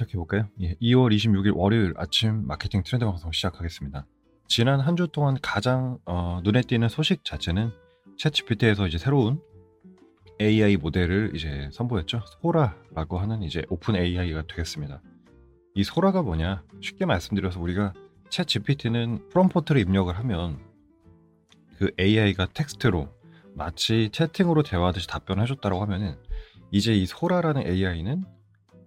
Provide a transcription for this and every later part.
시작해 볼까요? 예, 2월 26일 월요일 아침 마케팅 트렌드 방송 시작하겠습니다. 지난 한 주 동안 가장 어, 눈에 띄는 소식 자체는 챗GPT에서 이제 새로운 AI 모델을 이제 선보였죠. 소라라고 하는 이제 오픈 AI가 되겠습니다. 이 소라가 뭐냐? 쉽게 말씀드려서 우리가 챗GPT는 prompt를 입력을 하면 그 AI가 텍스트로 마치 채팅으로 대화하듯이 답변을 해줬다고 하면은 이제 이 소라라는 AI는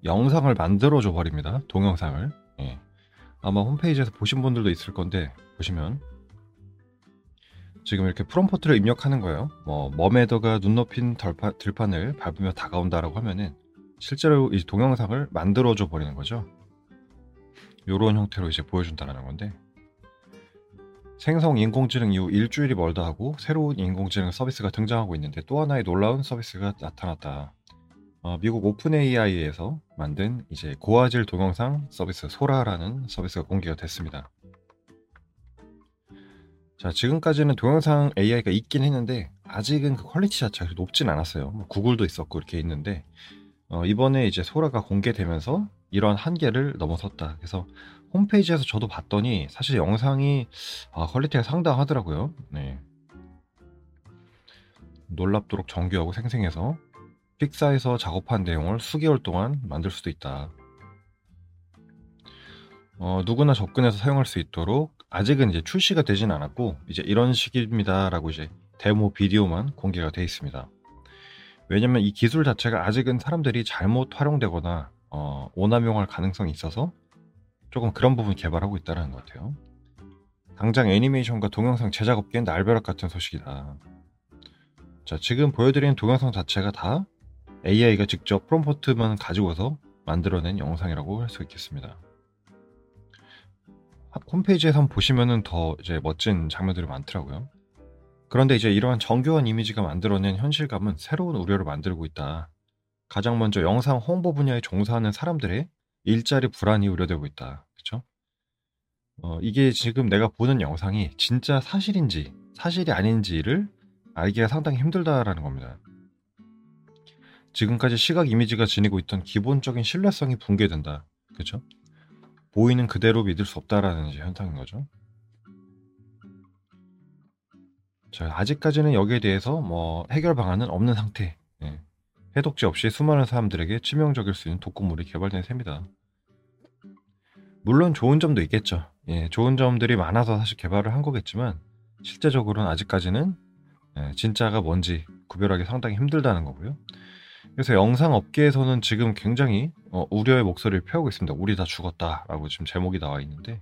영상을 만들어줘 버립니다. 동영상을. 예. 아마 홈페이지에서 보신 분들도 있을 건데 보시면 지금 이렇게 프롬포트를 입력하는 거예요. 뭐 머메더가 눈 높인 덜파, 들판을 밟으며 다가온다라고 하면은 실제로 이 동영상을 만들어줘 버리는 거죠. 이런 형태로 이제 보여준다는 건데 생성 인공지능 이후 일주일이 멀다 하고 새로운 인공지능 서비스가 등장하고 있는데 또 하나의 놀라운 서비스가 나타났다. 어, 미국 Open AI에서 만든 이제 고화질 동영상 서비스 Sora라는 서비스가 공개가 됐습니다. 자, 지금까지는 동영상 AI가 있긴 했는데 아직은 그 quality 자체가 높진 않았어요. 뭐 Google도 있었고 이렇게 있는데 어, 이번에 이제 Sora가 공개되면서 이런 한계를 넘어섰다. 그래서 홈페이지에서 저도 봤더니 사실 영상이 아, quality가 상당하더라고요. 네. 놀랍도록 정교하고 생생해서 픽사에서 작업한 내용을 수개월 동안 만들 수도 있다. 어, 누구나 접근해서 사용할 수 있도록 아직은 이제 출시가 되진 않았고 이제 이런 식입니다라고 이제 데모 비디오만 공개가 되어 있습니다. 왜냐면 이 기술 자체가 아직은 사람들이 잘못 활용되거나 어, 오남용할 가능성이 있어서 조금 그런 부분 개발하고 있다는 것 같아요. 당장 애니메이션과 동영상 제작업계는 날벼락 같은 소식이다. 자, 지금 보여드리는 동영상 자체가 다 AI가 직접 프롬포트만 가지고서 만들어낸 영상이라고 할 수 있겠습니다. 홈페이지에서 보시면은 더 이제 멋진 장면들이 많더라고요. 그런데 이제 이러한 정교한 이미지가 만들어낸 현실감은 새로운 우려를 만들고 있다. 가장 먼저 영상 홍보 분야에 종사하는 사람들의 일자리 불안이 우려되고 있다. 그렇죠? 어, 이게 지금 내가 보는 영상이 진짜 사실인지 사실이 아닌지를 알기가 상당히 힘들다라는 겁니다. 지금까지 시각 이미지가 지니고 있던 기본적인 신뢰성이 붕괴된다. 그렇죠? 보이는 그대로 믿을 수 없다라는 현상인 거죠. 자, 아직까지는 여기에 대해서 뭐 해결 방안은 없는 상태. 예. 해독제 없이 수많은 사람들에게 치명적일 수 있는 독극물이 개발된 셈이다. 물론 좋은 점도 있겠죠. 예, 좋은 점들이 많아서 사실 개발을 한 거겠지만 실제적으로는 아직까지는 예, 진짜가 뭔지 구별하기 상당히 힘들다는 거고요. 그래서 영상 업계에서는 지금 굉장히 어, 우려의 목소리를 펴고 있습니다. 우리 다 죽었다라고 지금 제목이 나와 있는데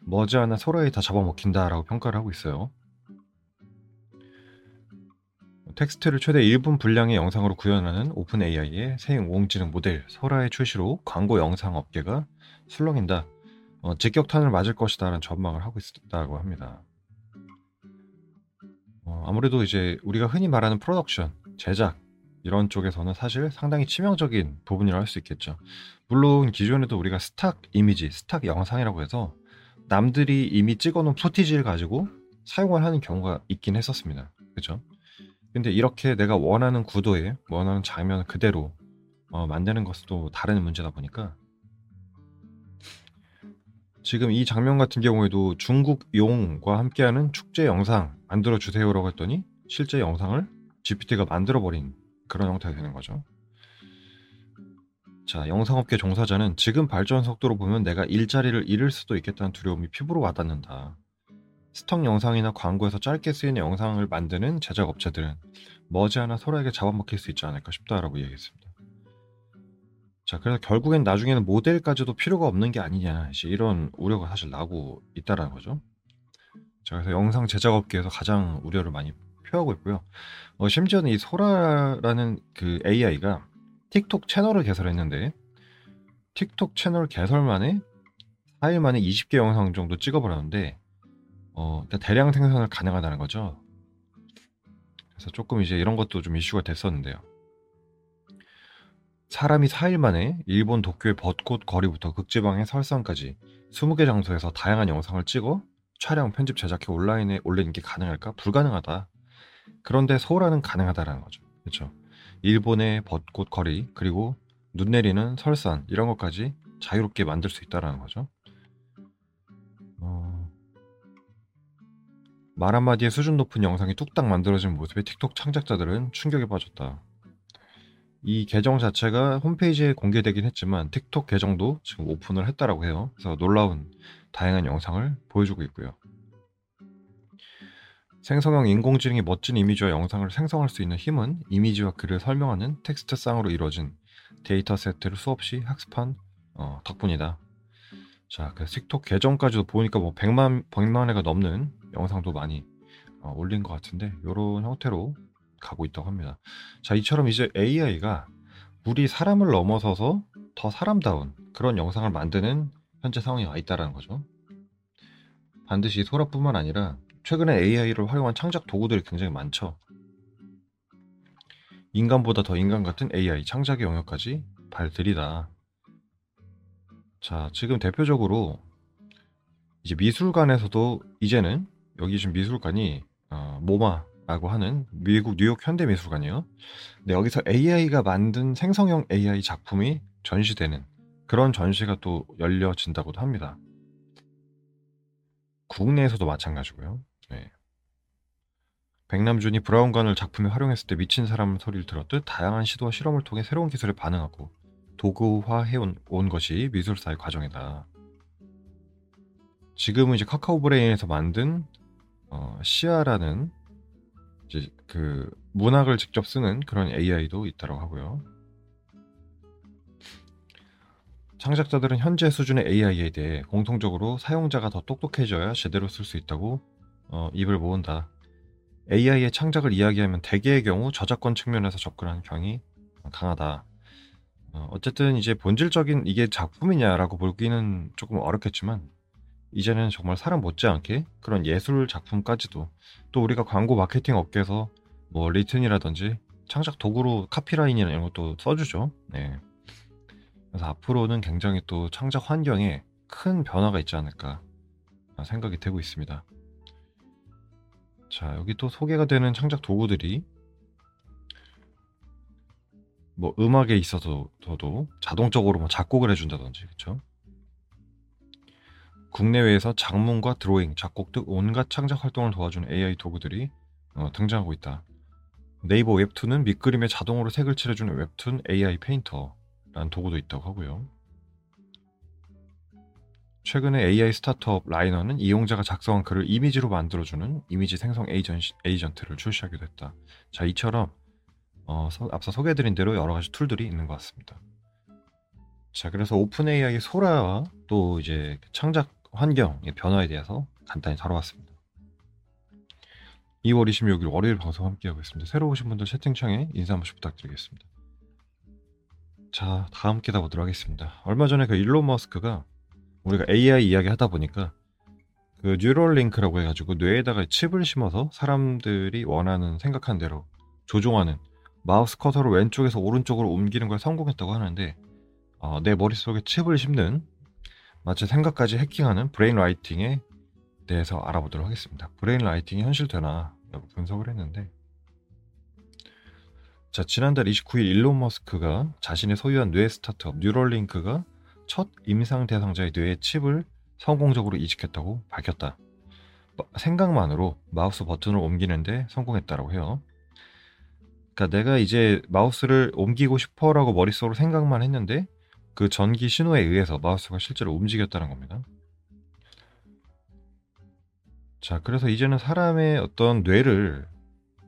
머지않아 소라에 다 잡아먹힌다라고 평가를 하고 있어요. 텍스트를 최대 1분 분량의 영상으로 구현하는 Open AI의 새 인공지능 모델 Sora의 출시로 광고 영상 업계가 술렁인다. 어, 직격탄을 맞을 것이다라는 전망을 하고 있다고 합니다. 어, 아무래도 이제 우리가 흔히 말하는 프로덕션, 제작 이런 쪽에서는 사실 상당히 치명적인 부분이라고 할 수 있겠죠. 물론 기존에도 우리가 stock 이미지, stock 영상이라고 해서 남들이 이미 찍어놓은 footage를 가지고 사용을 하는 경우가 있긴 했었습니다. 그죠? 근데 이렇게 내가 원하는 구도에 원하는 장면 그대로 어, 만드는 것도 다른 문제다 보니까 지금 이 장면 같은 경우에도 중국 용과 함께하는 축제 영상 만들어 주세요라고 했더니 실제 영상을 GPT가 만들어 버린 그런 형태가 되는 거죠. 자, 영상업계 종사자는 지금 발전 속도로 보면 내가 일자리를 잃을 수도 있겠다는 두려움이 피부로 와닿는다. 스톡 영상이나 광고에서 짧게 쓰이는 영상을 만드는 제작 업체들은 머지않아 서로에게 잡아먹힐 수 있지 않을까 싶다라고 얘기했습니다. 자, 그래서 결국엔 나중에는 모델까지도 필요가 없는 게 아니냐, 이런 우려가 사실 나고 있다라는 거죠. 자, 그래서 영상 제작 업계에서 가장 우려를 많이 표하고 있고요. 어, 심지어는 이 소라라는 그 AI가 틱톡 채널을 개설했는데 틱톡 채널 개설 만에 4일 만에 20개 영상 정도 찍어버렸는데 어, 대량 생산을 가능하다는 거죠. 그래서 조금 이제 이런 것도 좀 이슈가 됐었는데요. 사람이 4일 만에 일본 도쿄의 벚꽃 거리부터 극지방의 설산까지 20개 장소에서 다양한 영상을 찍어 촬영, 편집, 제작해 온라인에 올리는 게 가능할까? 불가능하다. 그런데 소라는 가능하다라는 거죠. 그렇죠. 일본의 벚꽃 거리 그리고 눈 내리는 설산 이런 것까지 자유롭게 만들 수 있다라는 거죠. 어... 말 한마디에 수준 높은 영상이 뚝딱 만들어진 모습에 틱톡 창작자들은 충격에 빠졌다. 이 계정 자체가 홈페이지에 공개되긴 했지만 틱톡 계정도 지금 오픈을 했다라고 해요. 그래서 놀라운 다양한 영상을 보여주고 있고요. 생성형 인공지능이 멋진 이미지와 영상을 생성할 수 있는 힘은 이미지와 글을 설명하는 텍스트 쌍으로 이루어진 데이터 세트를 수없이 학습한 어, 덕분이다. 자, 그 틱톡 계정까지도 보니까 뭐 100만, 100만 회가 넘는 영상도 많이 어, 올린 것 같은데 이런 형태로 가고 있다고 합니다. 자, 이처럼 이제 AI가 우리 사람을 넘어서서 더 사람다운 그런 영상을 만드는 현재 상황이 와 있다라는 거죠. 반드시 소라뿐만 아니라 최근에 AI를 활용한 창작 도구들이 굉장히 많죠. 인간보다 더 인간 같은 AI 창작의 영역까지 발들이다. 자, 지금 대표적으로 이제 미술관에서도 이제는 여기 지금 미술관이 어, 모마라고 하는 미국 뉴욕 현대 미술관이에요. 근데 여기서 AI가 만든 생성형 AI 작품이 전시되는 그런 전시가 또 열려진다고도 합니다. 국내에서도 마찬가지고요. 네. 백남준이 브라운관을 작품에 활용했을 때 미친 사람 소리를 들었듯 다양한 시도와 실험을 통해 새로운 기술에 반응하고 도구화해온 온 것이 미술사의 과정이다. 지금은 이제 카카오 브레인에서 만든 어, 시아라는 이제 그 문학을 직접 쓰는 그런 AI도 있다고 하고요. 창작자들은 현재 수준의 AI에 대해 공통적으로 사용자가 더 똑똑해져야 제대로 쓸 수 있다고 어, 입을 모은다. AI의 창작을 이야기하면 대개의 경우 저작권 측면에서 접근하는 경향이 강하다. 어, 어쨌든 이제 본질적인 이게 작품이냐라고 보기는 조금 어렵겠지만 이제는 정말 사람 못지않게 그런 예술 작품까지도 또 우리가 광고 마케팅 업계에서 뭐 리튼이라든지 창작 도구로 카피라인이나 이런 것도 써주죠. 네. 그래서 앞으로는 굉장히 또 창작 환경에 큰 변화가 있지 않을까 생각이 되고 있습니다. 자, 여기 또 소개가 되는 창작 도구들이 뭐 음악에 있어서도 자동적으로 뭐 작곡을 해준다든지 그렇죠? 국내외에서 장문과 드로잉, 작곡 등 온갖 창작 활동을 도와주는 AI 도구들이 어, 등장하고 있다. 네이버 웹툰은 밑그림에 자동으로 색을 칠해주는 웹툰 AI 페인터라는 도구도 있다고 하고요. 최근에 AI 스타트업 라이너는 이용자가 작성한 글을 이미지로 만들어주는 이미지 생성 에이전, 에이전트를 출시하기도 했다. 자, 이처럼 어, 서, 앞서 소개해드린 대로 여러 가지 tool들이 있는 것 같습니다. 자, 그래서 오픈 AI의 소라와 또 이제 창작 환경의 변화에 대해서 간단히 다뤄봤습니다. 2월 26일 월요일 방송 함께하고 있습니다. 새로 오신 분들 채팅창에 인사 한 번씩 부탁드리겠습니다. 자, 다 함께 다보도록 하겠습니다. 얼마 전에 그 일론 머스크가 우리가 AI 이야기 하다 보니까 그 Neuralink라고 해가지고 뇌에다가 칩을 심어서 사람들이 원하는 생각한 대로 조종하는 마우스 커서를 왼쪽에서 오른쪽으로 옮기는 걸 성공했다고 하는데 어, 내 머릿속에 칩을 심는 마치 생각까지 해킹하는 brain writing에 대해서 알아보도록 하겠습니다. brain writing이 현실되나 분석을 했는데 자 지난달 29일 일론 머스크가 자신의 소유한 뇌 스타트업 Neuralink가 첫 임상 대상자의 뇌에 칩을 성공적으로 이식했다고 밝혔다. 생각만으로 마우스 버튼을 옮기는데 성공했다고 해요. 그러니까 내가 이제 마우스를 옮기고 싶어라고 머릿속으로 생각만 했는데 그 전기 신호에 의해서 마우스가 실제로 움직였다는 겁니다. 자, 그래서 이제는 사람의 어떤 뇌를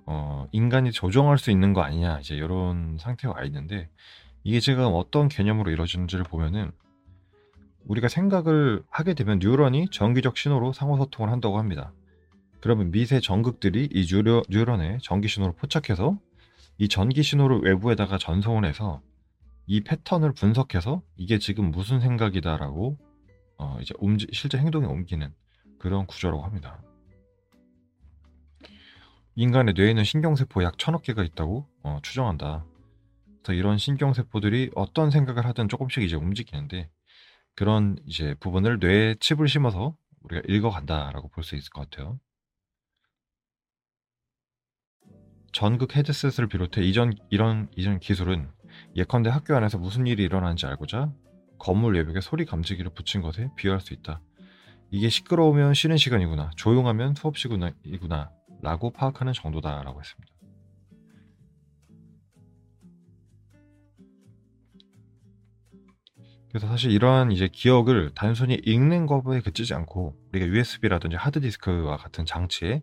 어, 인간이 조정할 수 있는 거 아니냐 이제 이런 상태가 와 있는데 이게 지금 어떤 개념으로 이루어지는지를 보면은 우리가 생각을 하게 되면 뉴런이 전기적 신호로 상호소통을 한다고 합니다. 그러면 미세 전극들이 이 뉴런, 뉴런의 전기 신호를 포착해서 이 전기 신호를 외부에다가 전송을 해서 이 패턴을 분석해서 이게 지금 무슨 생각이다라고 어 이제 움직 실제 행동에 옮기는 그런 구조라고 합니다. 인간의 뇌에는 신경세포 약 천억 개가 있다고 어 추정한다. 그래서 이런 신경세포들이 어떤 생각을 하든 조금씩 이제 움직이는데 그런 이제 부분을 뇌에 칩을 심어서 우리가 읽어간다라고 볼 수 있을 것 같아요. 전극 헤드셋을 비롯해 이전 이런 이전 기술은 예컨대 학교 안에서 무슨 일이 일어나는지 알고자 건물 외벽에 소리 감지기를 붙인 것에 비유할 수 있다. 이게 시끄러우면 쉬는 시간이구나. 조용하면 수업 시간이구나. 라고 파악하는 정도다라고 했습니다. 그래서 사실 이러한 이제 기억을 단순히 읽는 것에 그치지 않고 우리가 USB라든지 하드디스크와 같은 장치에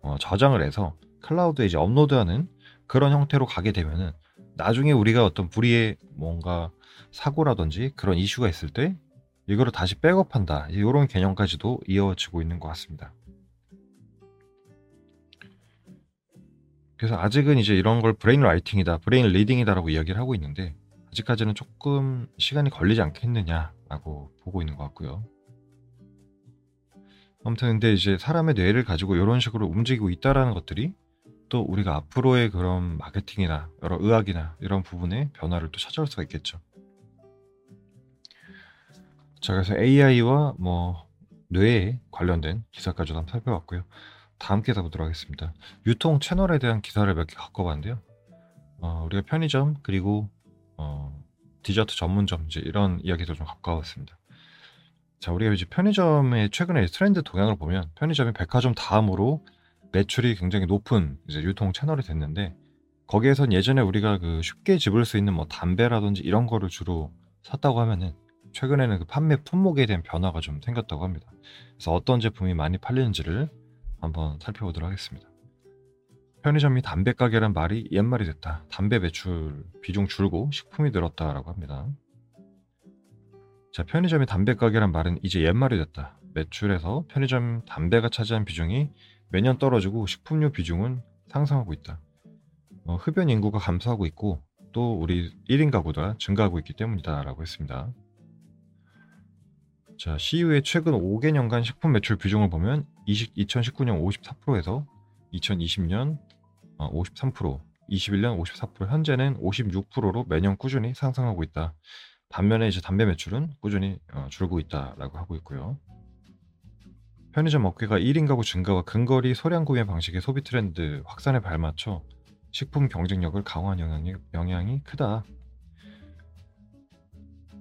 어, 저장을 해서 클라우드에 이제 업로드하는 그런 형태로 가게 되면은 나중에 우리가 어떤 불의의 뭔가 사고라든지 그런 이슈가 있을 때 이거를 다시 백업한다 이런 개념까지도 이어지고 있는 것 같습니다. 그래서 아직은 이제 이런 걸 brain writing이다, brain reading이다라고 이야기를 하고 있는데 아직까지는 조금 시간이 걸리지 않겠느냐라고 보고 있는 것 같고요. 아무튼 근데 이제 사람의 뇌를 가지고 이런 식으로 움직이고 있다라는 것들이 또 우리가 앞으로의 그런 마케팅이나 여러 의학이나 이런 부분에 변화를 또 찾아올 수가 있겠죠. 자, 그래서 AI와 뭐 뇌에 관련된 기사까지 한번 살펴봤고요. 다음 기사 보도록 하겠습니다. 유통 채널에 대한 기사를 몇 개 갖고 봤는데요. 어, 우리가 편의점 그리고 어, 디저트 전문점 이제 이런 이야기도 좀 가까웠습니다. 자, 우리가 이제 편의점의 최근에 트렌드 동향을 보면 편의점이 백화점 다음으로 매출이 굉장히 높은 이제 유통 채널이 됐는데 거기에선 예전에 우리가 그 쉽게 집을 수 있는 뭐 담배라든지 이런 거를 주로 샀다고 하면은 최근에는 그 판매 품목에 대한 변화가 좀 생겼다고 합니다. 그래서 어떤 제품이 많이 팔리는지를 한번 살펴보도록 하겠습니다. 편의점이 담배 가게란 말이 옛말이 됐다. 담배 매출 비중 줄고 식품이 늘었다라고 합니다. 자, 편의점이 담배 가게란 말은 이제 옛말이 됐다. 매출에서 편의점 담배가 차지한 비중이 매년 떨어지고 식품료 비중은 상승하고 있다. 어, 흡연 인구가 감소하고 있고 또 우리 1인 가구가 증가하고 있기 때문이다라고 했습니다. 자, CU의 최근 5개년간 식품 매출 비중을 보면 20, 2019년 54%에서 2020년 53%, 21년 54%, 현재는 56%로 매년 꾸준히 상승하고 있다. 반면에 이제 담배 매출은 꾸준히 어, 줄고 있다라고 하고 있고요. 편의점 업계가 1인 가구 증가와 근거리 소량 구매 방식의 소비 트렌드 확산에 발맞춰 식품 경쟁력을 강화한 영향이, 영향이 크다.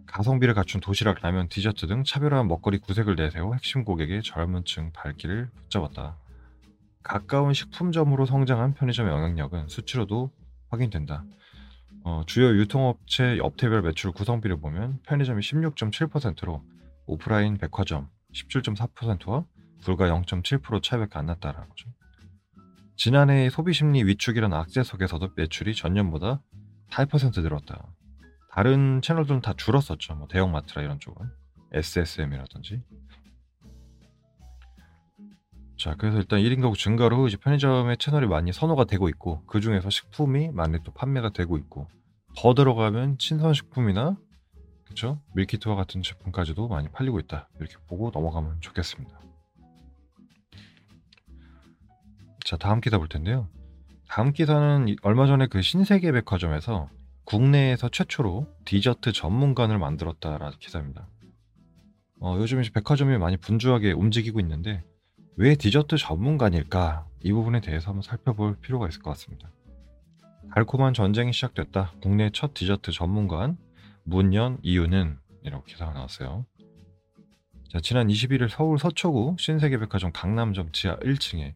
가성비를 갖춘 도시락, 라면, 디저트 등 차별화한 먹거리 구색을 내세워 핵심 고객의 젊은 층 발길을 붙잡았다. 가까운 식품점으로 성장한 편의점의 영향력은 수치로도 확인된다. 어, 주요 유통업체 업태별 매출 구성비를 보면 편의점이 16.7%로 오프라인 백화점 17.4%와 불과 0.7% 차이밖에 안 났다라는 거죠. 지난해 소비 심리 위축이라는 악재 속에서도 매출이 전년보다 8% 늘었다. 다른 채널들은 다 줄었었죠. 뭐 대형마트라 이런 쪽은 SSM이라든지 자, 그래서 일단 1인 가구 증가로 이제 편의점의 채널이 많이 선호가 되고 있고 그 중에서 식품이 많이 또 판매가 되고 있고 더 들어가면 신선식품이나 그렇죠 밀키트와 같은 제품까지도 많이 팔리고 있다 이렇게 보고 넘어가면 좋겠습니다. 자, 다음 기사 볼 텐데요. 다음 기사는 얼마 전에 그 신세계 백화점에서 국내에서 최초로 디저트 전문관을 만들었다라는 기사입니다. 어, 요즘 이제 백화점이 많이 분주하게 움직이고 있는데 왜 디저트 전문가일까? 이 부분에 대해서 한번 살펴볼 필요가 있을 것 같습니다. 달콤한 전쟁이 시작됐다. 국내 첫 디저트 전문관 문연 이유는 이렇게 기사가 나왔어요. 자, 지난 21일 서울 서초구 신세계백화점 강남점 지하 1층에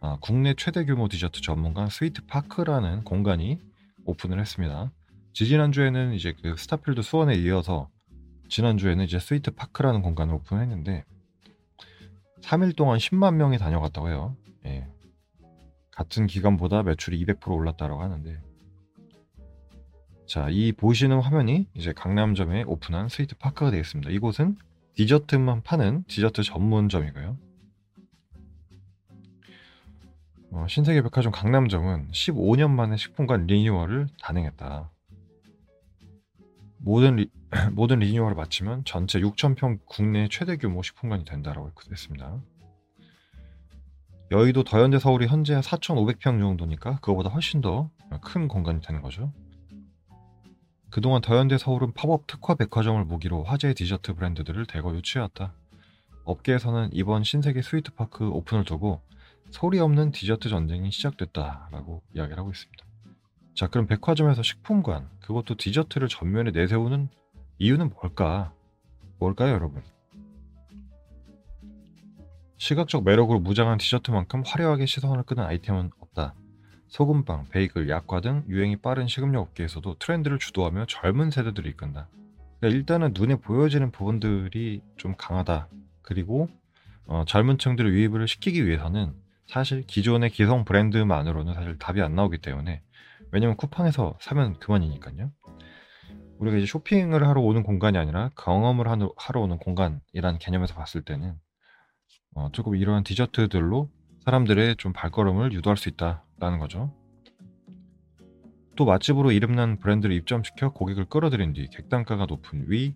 아, 국내 최대 규모 디저트 전문관 스위트파크라는 공간이 오픈을 했습니다. 지지난주에는 이제 그 스타필드 수원에 이어서 지난주에는 이제 스위트파크라는 공간을 오픈했는데 3일 동안 10만 명이 다녀갔다고 해요. 예. 같은 기간보다 매출이 200% 올랐다고 하는데 자, 이 보시는 화면이 이제 강남점에 오픈한 Sweet Park가 되겠습니다. 이곳은 디저트만 파는 디저트 전문점이고요. 어, 신세계 백화점 강남점은 15년 만에 식품관 리뉴얼을 단행했다. 모든 리, 모든 리뉴얼을 마치면 전체 6,000평 국내 최대 규모 식품관이 된다라고 했습니다. 여의도 더현대 서울이 현재 4,500평 정도니까 그거보다 훨씬 더 큰 공간이 되는 거죠. 그동안 더현대 서울은 팝업 특화 백화점을 무기로 화제의 디저트 브랜드들을 대거 유치해왔다. 업계에서는 이번 신세계 Sweet Park 오픈을 두고 소리 없는 디저트 전쟁이 시작됐다라고 이야기를 하고 있습니다. 자, 그럼 백화점에서 식품관, 그것도 디저트를 전면에 내세우는 이유는 뭘까? 뭘까요, 여러분? 시각적 매력으로 무장한 디저트만큼 화려하게 시선을 끄는 아이템은 없다. 소금빵, 베이글, 약과 등 유행이 빠른 식음료 업계에서도 트렌드를 주도하며 젊은 세대들을 이끈다. 그러니까 일단은 눈에 보여지는 부분들이 좀 강하다. 그리고 어, 젊은 층들을 유입을 시키기 위해서는 사실 기존의 기성 브랜드만으로는 사실 답이 안 나오기 때문에 왜냐면 쿠팡에서 사면 그만이니까요. 우리가 이제 쇼핑을 하러 오는 공간이 아니라 경험을 하러, 오는 공간이라는 개념에서 봤을 때는 어, 조금 이러한 디저트들로 사람들의 좀 발걸음을 유도할 수 있다라는 거죠. 또 맛집으로 이름난 브랜드를 입점시켜 고객을 끌어들인 뒤 객단가가 높은 위,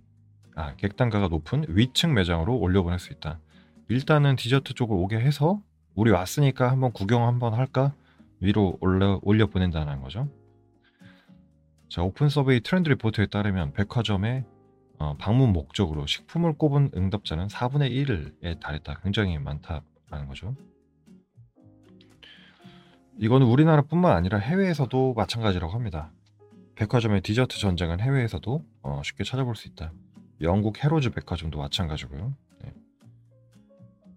아, 객단가가 높은 위층 매장으로 올려보낼 수 있다. 일단은 디저트 쪽을 오게 해서 우리 왔으니까 한번 구경 한번 할까? 위로 올려, 올려 보낸다는 거죠. 자, Open Survey 트렌드 리포트에 따르면 백화점의 어, 방문 목적으로 식품을 꼽은 응답자는 4분의 1에 달했다. 굉장히 많다라는 거죠. 이거는 우리나라뿐만 아니라 해외에서도 마찬가지라고 합니다. 백화점의 디저트 전쟁은 해외에서도 어, 쉽게 찾아볼 수 있다. 영국 해로즈 백화점도 마찬가지고요. 네.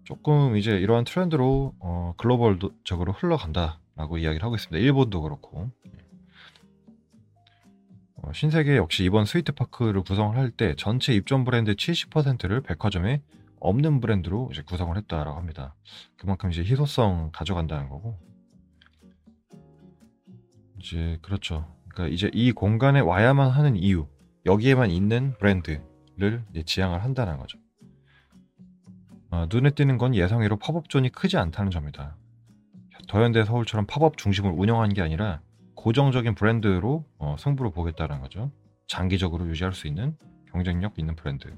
조금 이제 이러한 트렌드로 어, 글로벌적으로 흘러간다 라고 이야기를 하고 있습니다. 일본도 그렇고 어, 신세계 역시 이번 Sweet Park를 구성을 할 때 전체 입점 브랜드 70%를 백화점에 없는 브랜드로 이제 구성을 했다라고 합니다. 그만큼 이제 희소성 가져간다는 거고. 이제 그렇죠. 그러니까 이제 이 공간에 와야만 하는 이유, 여기에만 있는 브랜드를 지향을 한다는 거죠. 어, 눈에 띄는 건 예상외로 팝업존이 크지 않다는 점이다. 더현대 서울처럼 팝업 중심을 운영한 게 아니라 고정적인 브랜드로 어, 승부를 보겠다는 거죠. 장기적으로 유지할 수 있는 경쟁력 있는 브랜드.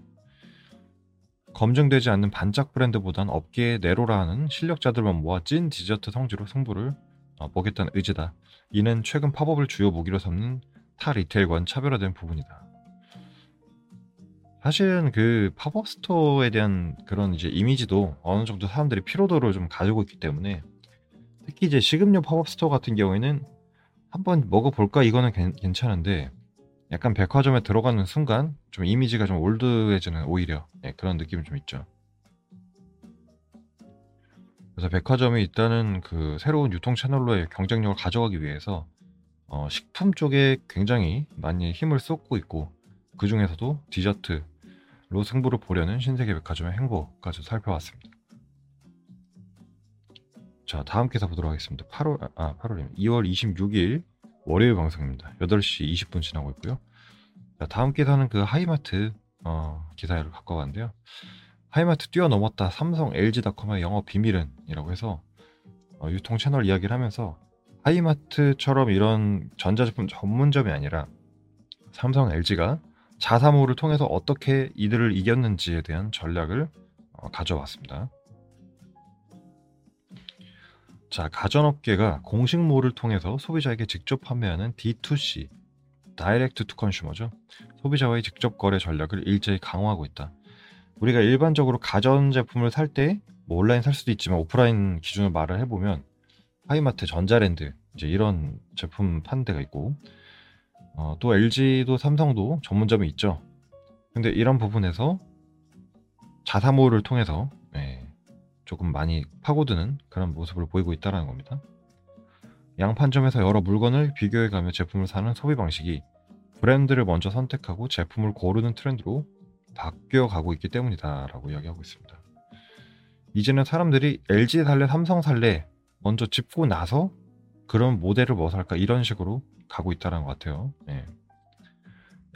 검증되지 않는 반짝 브랜드보단 업계의 내로라는 실력자들만 모아 찐 디저트 성지로 승부를 어, 보겠다는 의지다. 이는 최근 팝업을 주요 무기로 삼는 타 retail과는 차별화된 부분이다. 사실은 그 pop-up store에 대한 그런 이제 이미지도 어느 정도 사람들이 피로도를 좀 가지고 있기 때문에 특히 이제 식음료 pop-up store 같은 경우에는 한번 먹어볼까 이거는 괜찮은데 약간 백화점에 들어가는 순간 좀 이미지가 좀 old해지는 오히려 네, 그런 느낌이 좀 있죠. 그래서 백화점이 일단은 그 새로운 유통 채널로의 경쟁력을 가져가기 위해서 어, 식품 쪽에 굉장히 많이 힘을 쏟고 있고 그 중에서도 디저트로 승부를 보려는 신세계 백화점의 행보까지 살펴봤습니다. 자, 다음 기사 보도록 하겠습니다. 8월, 아, 8월입니다. 2월 26일 월요일 방송입니다. 8시 20분 지나고 있고요. 자, 다음 기사는 그 하이마트 어, 기사를 갖고 왔는데요. 하이마트 뛰어넘었다. 삼성 LG닷컴의 영업 비밀은 이라고 해서 어, 유통 채널 이야기를 하면서 하이마트처럼 이런 전자제품 전문점이 아니라 삼성 LG가 자사모를 통해서 어떻게 이들을 이겼는지에 대한 전략을 어, 가져왔습니다. 자, 가전업계가 공식몰을 통해서 소비자에게 직접 판매하는 D2C, direct to consumer죠. 소비자와의 직접 거래 전략을 일제히 강화하고 있다. 우리가 일반적으로 가전제품을 살 때 뭐 온라인 살 수도 있지만 오프라인 기준을 말을 해보면 하이마트, 전자랜드 이제 이런 제품 데가 있고 어, 또 LG도 삼성도 전문점이 있죠. 근데 이런 부분에서 자사모를 통해서 예, 조금 많이 파고드는 그런 모습을 보이고 있다는 겁니다. 양판점에서 여러 물건을 비교해가며 제품을 사는 소비 방식이 브랜드를 먼저 선택하고 제품을 고르는 트렌드로 바뀌어 가고 있기 때문이다 라고 이야기하고 있습니다. 이제는 사람들이 LG 살래, 삼성 살래 먼저 짚고 나서 그런 모델을 뭐 살까 이런 식으로 가고 있다는 것 같아요. 네.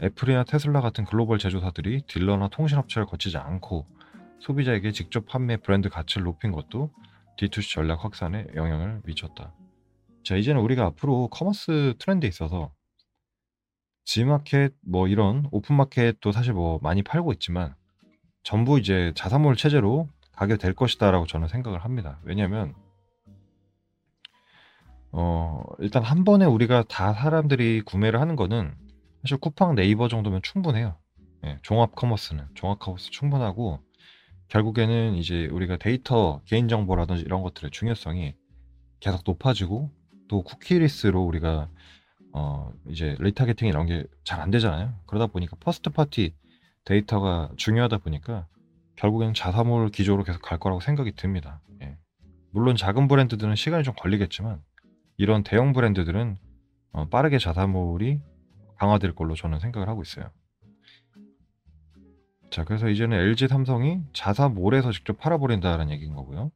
애플이나 테슬라 같은 글로벌 제조사들이 딜러나 통신업체를 거치지 않고 소비자에게 직접 판매 브랜드 가치를 높인 것도 D2C 전략 확산에 영향을 미쳤다. 자, 이제는 우리가 앞으로 커머스 트렌드에 있어서 G마켓 뭐 이런 오픈마켓도 사실 뭐 많이 팔고 있지만 전부 이제 자사몰 체제로 가게 될 것이다라고 저는 생각을 합니다. 왜냐하면 어 일단 한 번에 우리가 다 사람들이 구매를 하는 거는 사실 쿠팡 네이버 정도면 충분해요. 예, 종합 커머스는 종합 커머스 충분하고 결국에는 이제 우리가 데이터 개인정보라든지 이런 것들의 중요성이 계속 높아지고 또 cookieless로 우리가 어 이제 retargeting 이런 게 잘 안 되잖아요. 그러다 보니까 first party 데이터가 중요하다 보니까 결국에는 자사몰 기조로 계속 갈 거라고 생각이 듭니다. 예. 물론 작은 브랜드들은 시간이 좀 걸리겠지만 이런 대형 브랜드들은 어 빠르게 자사몰이 강화될 걸로 저는 생각을 하고 있어요. 자, 그래서 이제는 LG 삼성이 자사 몰에서 직접 팔아버린다는 얘기인 거고요.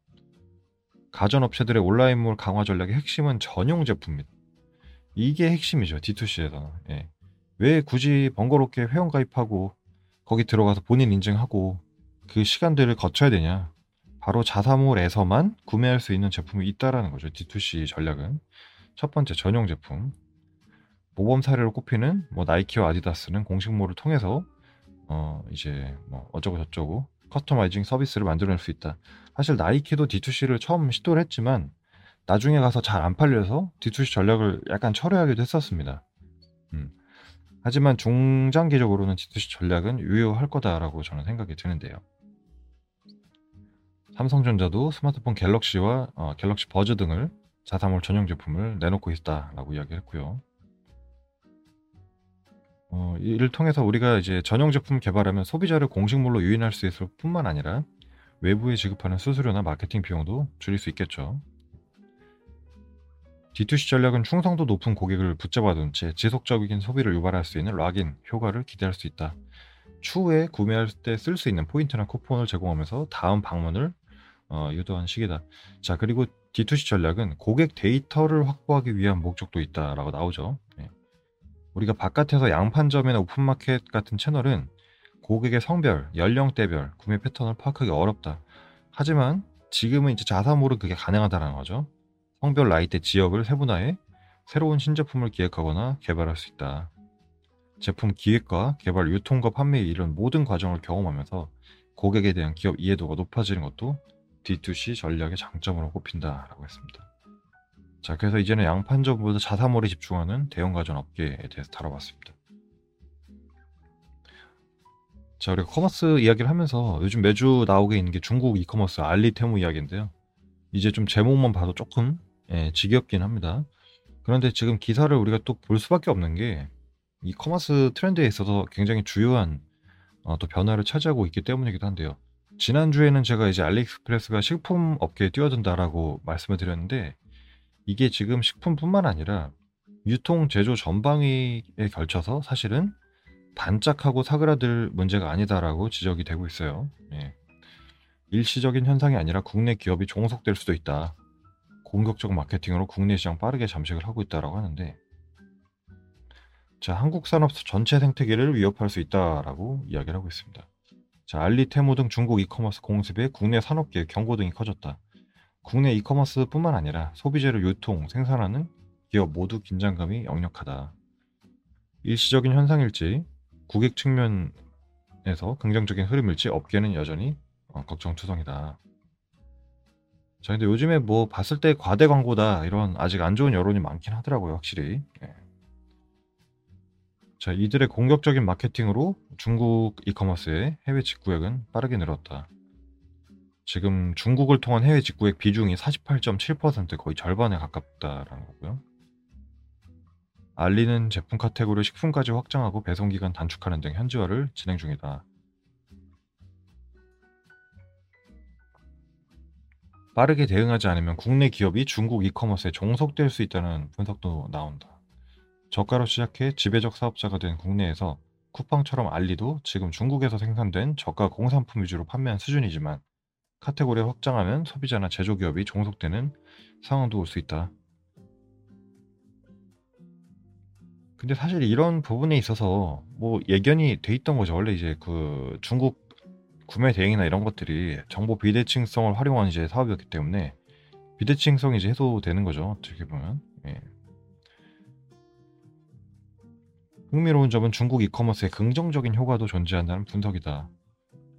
가전업체들의 온라인몰 강화 전략의 핵심은 전용 제품입니다. 이게 핵심이죠. D2C에서는. 예. 왜 굳이 번거롭게 회원 가입하고 거기 들어가서 본인 인증하고 그 시간들을 거쳐야 되냐? 바로 자사몰에서만 구매할 수 있는 제품이 있다라는 거죠. D2C 전략은. 첫 번째 전용 제품. 모범 사례로 꼽히는 뭐 나이키와 아디다스는 공식몰을 통해서 어 이제 뭐 어쩌고 저쩌고 커스터마이징 서비스를 만들어낼 수 있다. 사실 나이키도 D2C를 처음 시도를 했지만 나중에 가서 잘 안 팔려서 D2C 전략을 약간 철회하기도 했었습니다. 음. 하지만 중장기적으로는 D2C 전략은 유효할 거다라고 저는 생각이 드는데요. 삼성전자도 스마트폰 갤럭시와 어, 갤럭시 버즈 등을 자사몰 전용 제품을 내놓고 있다라고 이야기했고요. 어, 이를 통해서 우리가 이제 전용 제품 개발하면 소비자를 공식물로 유인할 수 있을 뿐만 아니라 외부에 지급하는 수수료나 마케팅 비용도 줄일 수 있겠죠. D2C 전략은 충성도 높은 고객을 붙잡아둔 채 지속적인 소비를 유발할 수 있는 lock-in 효과를 기대할 수 있다. 추후에 구매할 때 쓸 수 있는 포인트나 쿠폰을 제공하면서 다음 방문을 어, 유도하는 식이다. 자 그리고 D2C 전략은 고객 데이터를 확보하기 위한 목적도 있다라고 나오죠. 네. 우리가 바깥에서 양판점이나 오픈마켓 같은 채널은 고객의 성별, 연령대별, 구매 패턴을 파악하기 어렵다. 하지만 지금은 이제 자사몰은 그게 가능하다는 거죠. 성별, 나이대, 지역을 세분화해 새로운 신제품을 기획하거나 개발할 수 있다. 제품 기획과 개발, 유통과 판매 이런 모든 과정을 경험하면서 고객에 대한 기업 이해도가 높아지는 것도 D2C 전략의 장점으로 꼽힌다라고 했습니다. 자, 그래서 이제는 양판점보다 자사몰에 집중하는 대형 가전 업계에 대해서 다뤄봤습니다. 자, 우리가 커머스 이야기를 하면서 요즘 매주 나오게 있는 게 중국 이커머스 알리테무 이야기인데요. 이제 좀 제목만 봐도 조금 예, 지겹긴 합니다. 그런데 지금 기사를 우리가 또 볼 수밖에 없는 게 이 커머스 트렌드에 있어서 굉장히 주요한 어, 또 변화를 차지하고 있기 때문이기도 한데요. 지난주에는 제가 이제 알리익스프레스가 식품 업계에 뛰어든다라고 말씀을 드렸는데 이게 지금 식품뿐만 아니라 유통 제조 전방위에 걸쳐서 사실은 반짝하고 사그라들 문제가 아니다라고 지적이 되고 있어요. 예. 일시적인 현상이 아니라 국내 기업이 종속될 수도 있다. 공격적 마케팅으로 국내 시장 빠르게 잠식을 하고 있다라고 하는데 자 한국 산업 전체 생태계를 위협할 수 있다라고 이야기를 하고 있습니다. 자 알리, 테무 등 중국 이커머스 공습에 국내 산업계 경고 등이 커졌다. 국내 이커머스뿐만 아니라 소비재를 유통, 생산하는 기업 모두 긴장감이 역력하다. 일시적인 현상일지 고객 측면에서 긍정적인 흐름일지 업계는 여전히 어, 걱정투성이다. 자, 근데 요즘에 뭐 봤을 때 과대 광고다 이런 아직 안 좋은 여론이 많긴 하더라고요, 확실히. 네. 자, 이들의 공격적인 마케팅으로 중국 이커머스의 해외 직구액은 빠르게 늘었다. 지금 중국을 통한 해외 직구액 비중이 48.7% 거의 절반에 가깝다라는 거고요. 알리는 제품 카테고리 식품까지 확장하고 배송 기간 단축하는 등 현지화를 진행 중이다. 빠르게 대응하지 않으면 국내 기업이 중국 이커머스에 종속될 수 있다는 분석도 나온다. 저가로 시작해 지배적 사업자가 된 국내에서 쿠팡처럼 알리도 지금 중국에서 생산된 저가 공산품 위주로 판매한 수준이지만 카테고리를 확장하면 소비자나 제조기업이 종속되는 상황도 올 수 있다. 근데 사실 이런 부분에 있어서 뭐 예견이 돼 있던 거죠. 원래 이제 그 중국 구매 대행이나 이런 것들이 정보 비대칭성을 활용한 이제 사업이었기 때문에 비대칭성이 이제 해소되는 거죠. 어떻게 보면. 예. 흥미로운 점은 중국 이커머스의 긍정적인 효과도 존재한다는 분석이다.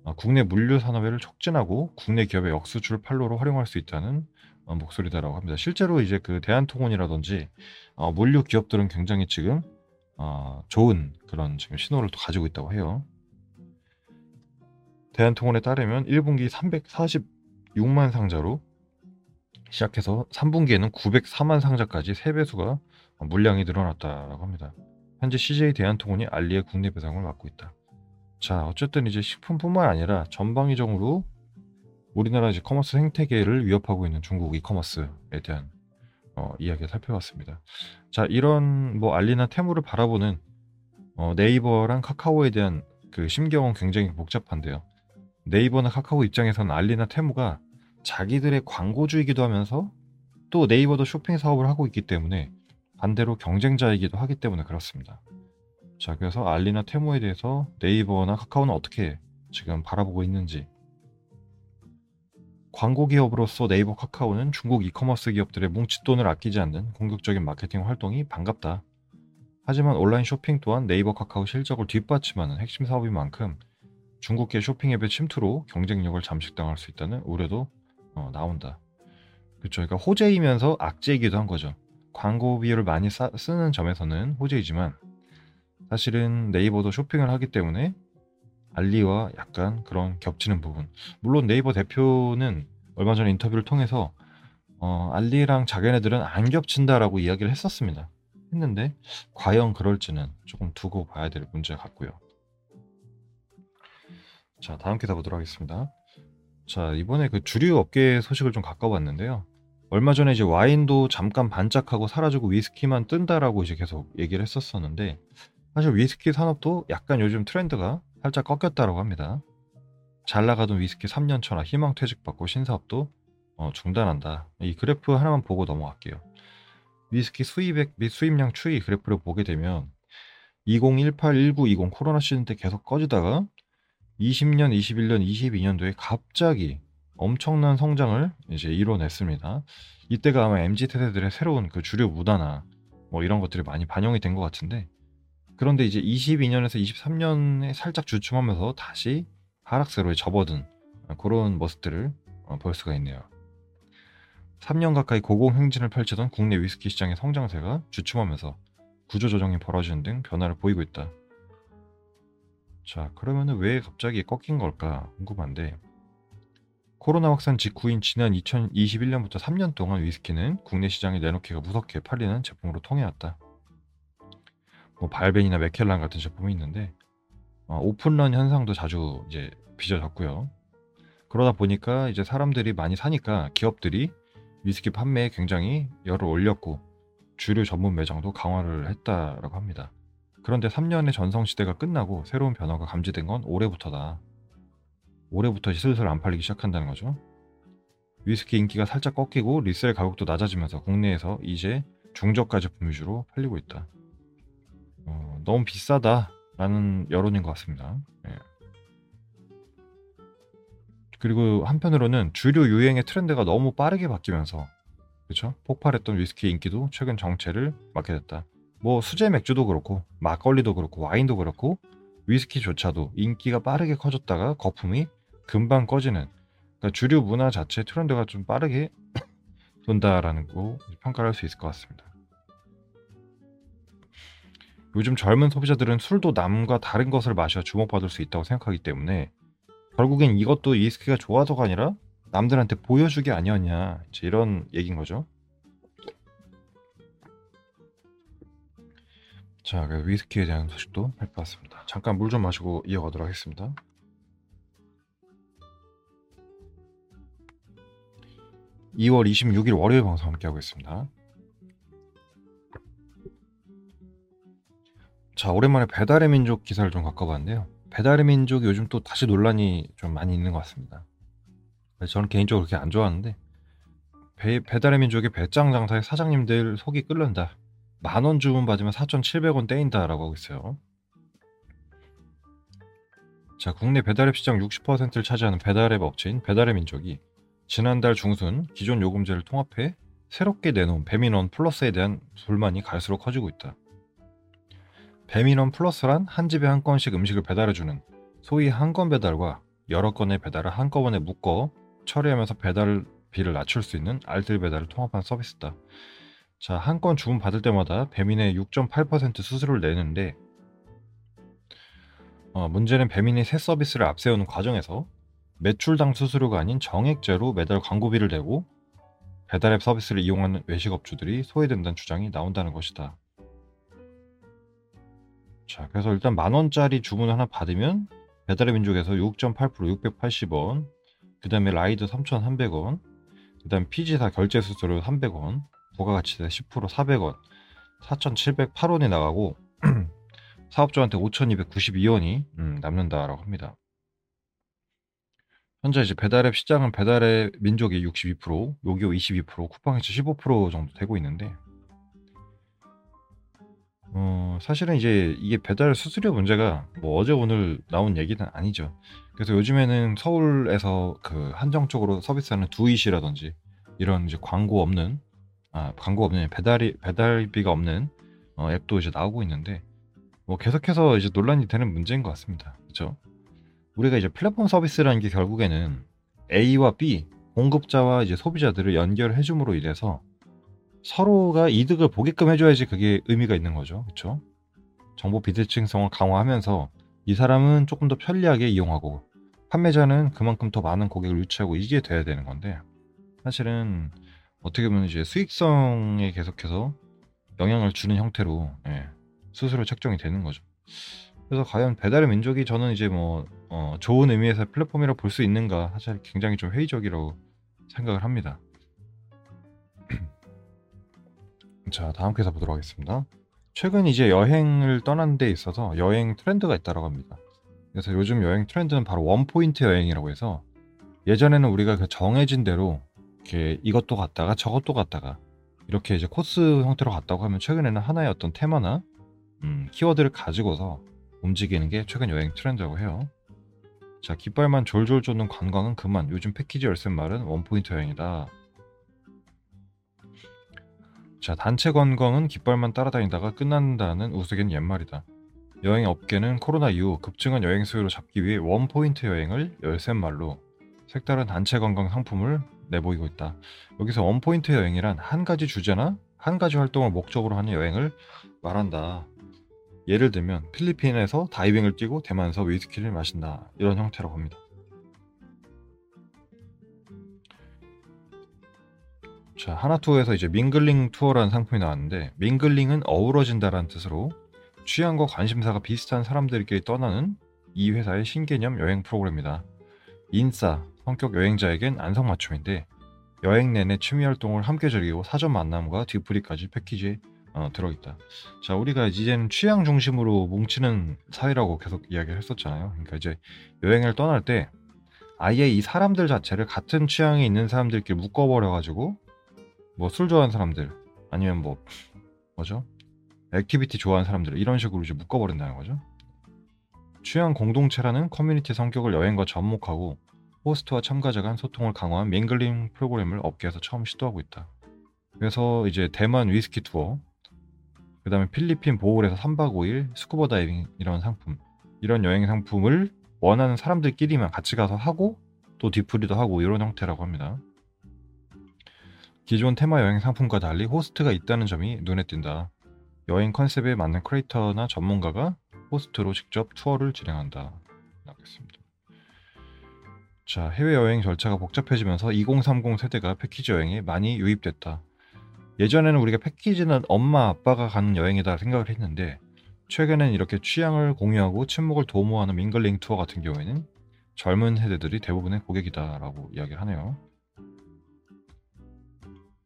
아, 국내 물류 산업을 촉진하고 국내 기업의 역수출 판로로 활용할 수 있다는 어, 목소리다라고 합니다. 실제로 이제 그 대한통운이라든지 어, 물류 기업들은 굉장히 지금 어, 좋은 그런 지금 신호를 또 가지고 있다고 해요. 대한통운에 따르면 1분기 346만 상자로 시작해서 3분기에는 904만 상자까지 3배수가 물량이 늘어났다고 합니다. 현재 CJ 대한통운이 알리의 국내 배송을 맡고 있다. 자, 어쨌든 이제 식품뿐만 아니라 전방위적으로 우리나라 이제 커머스 생태계를 위협하고 있는 중국 이커머스에 대한 어, 이야기 살펴봤습니다. 자, 이런 뭐 알리나 테무를 바라보는 어, 네이버랑 카카오에 대한 그 심경은 굉장히 복잡한데요. 네이버나 카카오 입장에서는 알리나 테무가 자기들의 광고주이기도 하면서 또 네이버도 쇼핑 사업을 하고 있기 때문에 반대로 경쟁자이기도 하기 때문에 그렇습니다. 자, 그래서 알리나 테무에 대해서 네이버나 카카오는 어떻게 지금 바라보고 있는지 광고 기업으로서 네이버 카카오는 중국 이커머스 기업들의 뭉칫돈을 아끼지 않는 공격적인 마케팅 활동이 반갑다. 하지만 온라인 쇼핑 또한 네이버 카카오 실적을 뒷받침하는 핵심 사업인 만큼 중국계 쇼핑 앱의 침투로 경쟁력을 잠식당할 수 있다는 우려도 어, 나온다. 그렇죠. 그러니까 호재이면서 악재이기도 한 거죠. 광고 비용을 많이 싸, 쓰는 점에서는 호재이지만 사실은 네이버도 쇼핑을 하기 때문에 알리와 약간 그런 겹치는 부분. 물론 네이버 대표는 얼마 전에 인터뷰를 통해서 어, 알리랑 자기네들은 안 겹친다라고 이야기를 했었습니다. 했는데 과연 그럴지는 조금 두고 봐야 될 문제 같고요. 자, 다음 기사 보도록 하겠습니다. 자, 이번에 그 주류 업계 소식을 좀 갖고 왔는데요. 얼마 전에 이제 와인도 잠깐 반짝하고 사라지고 위스키만 뜬다라고 이제 계속 얘기를 했었었는데 사실 위스키 산업도 약간 요즘 트렌드가 살짝 꺾였다고 합니다. 잘 나가던 위스키 3년차나 희망 퇴직받고 신사업도 어, 중단한다. 이 그래프 하나만 보고 넘어갈게요. 위스키 수입액 및 수입량 추이 그래프를 보게 되면 2018, 19, 20 코로나 시즌 때 계속 꺼지다가 20년, 21년, 22년도에 갑자기 엄청난 성장을 이제 이뤄냈습니다. 이때가 아마 MZ 세대들의 새로운 그 주류 문화나 뭐 이런 것들이 많이 반영이 된 것 같은데 그런데 이제 22년에서 23년에 살짝 주춤하면서 다시 하락세로에 접어든 그런 모습들을 어, 볼 수가 있네요. 3년 가까이 고공 행진을 펼치던 국내 위스키 시장의 성장세가 주춤하면서 구조조정이 벌어지는 등 변화를 보이고 있다. 자, 그러면은 왜 갑자기 꺾인 걸까 궁금한데 코로나 확산 직후인 지난 2021년부터 3년 동안 위스키는 국내 시장에 내놓기가 무섭게 팔리는 제품으로 통해왔다. 뭐 발벤이나 맥켈란 같은 제품이 있는데 어, 오픈런 현상도 자주 이제 빚어졌고요. 그러다 보니까 이제 사람들이 많이 사니까 기업들이 위스키 판매에 굉장히 열을 올렸고 주류 전문 매장도 강화를 했다라고 합니다. 그런데 3년의 전성 시대가 끝나고 새로운 변화가 감지된 건 올해부터다. 올해부터 슬슬 안 팔리기 시작한다는 거죠. 위스키 인기가 살짝 꺾이고 리셀 가격도 낮아지면서 국내에서 이제 중저가 제품 위주로 팔리고 있다. 어, 너무 비싸다라는 여론인 것 같습니다. 예. 그리고 한편으로는 주류 유행의 트렌드가 너무 빠르게 바뀌면서 그렇죠? 폭발했던 위스키 인기도 최근 정체를 맞게 됐다. 뭐 수제 맥주도 그렇고 막걸리도 그렇고 와인도 그렇고 위스키조차도 인기가 빠르게 커졌다가 거품이 금방 꺼지는 그러니까 주류 문화 자체 트렌드가 좀 빠르게 돈다라는 거 평가를 할수 있을 것 같습니다. 요즘 젊은 소비자들은 술도 남과 다른 것을 마셔 주목받을 수 있다고 생각하기 때문에 결국엔 이것도 위스키가 좋아서가 아니라 남들한테 보여주기 아니었냐 이런 얘기인 거죠. 자, 그 위스키에 대한 소식도 살펴봤습니다. 잠깐 물 좀 마시고 이어가도록 하겠습니다. (2월 26일) 월요일 방송 함께하고 있습니다. 자, 오랜만에 배달의 민족 기사를 좀 갖고 봤는데요. 배달의 민족이 요즘 또 다시 논란이 좀 많이 있는 것 같습니다. 저는 개인적으로 그렇게 안 좋아하는데 배, 배달의 민족의 배짱 장사의 사장님들 속이 끓는다. 만 원 주문 받으면 4,700원 떼인다라고 하고 있어요. 자, 국내 배달앱 시장 60%를 차지하는 배달앱 업체인 배달의 민족이 지난달 중순 기존 요금제를 통합해 새롭게 내놓은 배민원 플러스에 대한 불만이 갈수록 커지고 있다. 배민원 플러스란 한 집에 한 건씩 음식을 배달해주는 소위 한 건 배달과 여러 건의 배달을 한꺼번에 묶어 처리하면서 배달비를 낮출 수 있는 알뜰 배달을 통합한 서비스다. 자, 한 건 주문 받을 때마다 배민의 6.8% 수수료를 내는데 어, 문제는 배민이 새 서비스를 앞세우는 과정에서 매출당 수수료가 아닌 정액제로 매달 광고비를 내고 배달앱 서비스를 이용하는 외식업주들이 소외된다는 주장이 나온다는 것이다. 자, 그래서 일단 만 원짜리 주문을 하나 받으면 배달의 민족에서 6.8% 680원, 그 다음에 라이드 3,300원, 그 다음 피지사 결제 수수료 300원, 부가가치세 10% 400원, 4,708원이 나가고 사업주한테 5,292원이 음, 남는다라고 합니다. 현재 이제 배달앱 시장은 배달의 민족이 62%, 요기요 22%, 쿠팡이츠 15% 정도 되고 있는데 어, 사실은 이제 이게 배달 수수료 문제가 뭐 어제 오늘 나온 얘기는 아니죠. 그래서 요즘에는 서울에서 그 한정적으로 서비스하는 두이시라든지 이런 이제 광고 없는 아 광고 없는 배달이 배달비가 없는 어, 앱도 이제 나오고 있는데 뭐 계속해서 이제 논란이 되는 문제인 것 같습니다. 그렇죠? 우리가 이제 플랫폼 서비스라는 게 결국에는 A와 B 공급자와 이제 소비자들을 연결해 줌으로 인해서 서로가 이득을 보게끔 해줘야지 그게 의미가 있는 거죠. 그렇죠? 정보 비대칭성을 강화하면서 이 사람은 조금 더 편리하게 이용하고 판매자는 그만큼 더 많은 고객을 유치하고 이게 돼야 되는 건데 사실은 어떻게 보면 이제 수익성에 계속해서 영향을 주는 형태로 예, 스스로 책정이 되는 거죠. 그래서 과연 배달의 민족이 저는 이제 뭐 어, 좋은 의미에서 플랫폼이라고 볼수 있는가 사실 굉장히 좀 회의적이라고 생각을 합니다. 자 다음 기사 보도록 하겠습니다. 최근 이제 여행을 떠난 데 있어서 여행 트렌드가 있다고 합니다. 그래서 요즘 여행 트렌드는 바로 원포인트 여행이라고 해서 예전에는 우리가 그 정해진 대로 이렇게 이것도 갔다가 저것도 갔다가 이렇게 이제 코스 형태로 갔다고 하면 최근에는 하나의 어떤 테마나 음, 키워드를 가지고서 움직이는 게 최근 여행 트렌드라고 해요. 자, 깃발만 졸졸 쫓는 관광은 그만. 요즘 패키지 열쇠 말은 원포인트 여행이다. 자, 단체 관광은 깃발만 따라다니다가 끝난다는 우스갯 옛말이다. 여행 업계는 코로나 이후 급증한 여행 수요를 잡기 위해 원포인트 여행을 열쇠말로 색다른 단체 관광 상품을 내보이고 있다. 여기서 원포인트 여행이란 한 가지 주제나 한 가지 활동을 목적으로 하는 여행을 말한다. 예를 들면 필리핀에서 다이빙을 뛰고 대만에서 위스키를 마신다. 이런 형태라고 합니다. 자, 하나투어에서 이제 밍글링 투어라는 상품이 나왔는데 밍글링은 어우러진다라는 뜻으로 취향과 관심사가 비슷한 사람들끼리 떠나는 이 회사의 신개념 여행 프로그램입니다. 인싸, 성격 여행자에겐 안성맞춤인데 여행 내내 취미 활동을 함께 즐기고 사전 만남과 뒤풀이까지 패키지에 어, 들어있다. 자, 우리가 이제는 취향 중심으로 뭉치는 사회라고 계속 이야기를 했었잖아요. 그러니까 이제 여행을 떠날 때 아예 이 사람들 자체를 같은 취향이 있는 사람들끼리 묶어버려가지고 뭐 술 좋아하는 사람들 아니면 뭐 뭐죠? activity 좋아하는 사람들 이런 식으로 이제 묶어버린다는 거죠. 취향 공동체라는 커뮤니티 성격을 여행과 접목하고 호스트와 참가자 간 소통을 강화한 mingling 프로그램을 업계에서 처음 시도하고 있다. 그래서 이제 대만 위스키 투어, 그 다음에 필리핀 보홀에서 3박 5일 스쿠버 다이빙 이런 상품, 이런 여행 상품을 원하는 사람들끼리만 같이 가서 하고 또 뒤풀이도 하고 이런 형태라고 합니다. 기존 테마 여행 상품과 달리 호스트가 있다는 점이 눈에 띈다. 여행 컨셉에 맞는 크리에이터나 전문가가 호스트로 직접 투어를 진행한다. 라고 했습니다. 자, 해외여행 절차가 복잡해지면서 2030 세대가 패키지 여행에 많이 유입됐다. 예전에는 우리가 패키지는 엄마 아빠가 가는 여행이다 생각을 했는데 최근엔 이렇게 취향을 공유하고 친목을 도모하는 mingling 투어 같은 경우에는 젊은 세대들이 대부분의 고객이다라고 이야기를 하네요.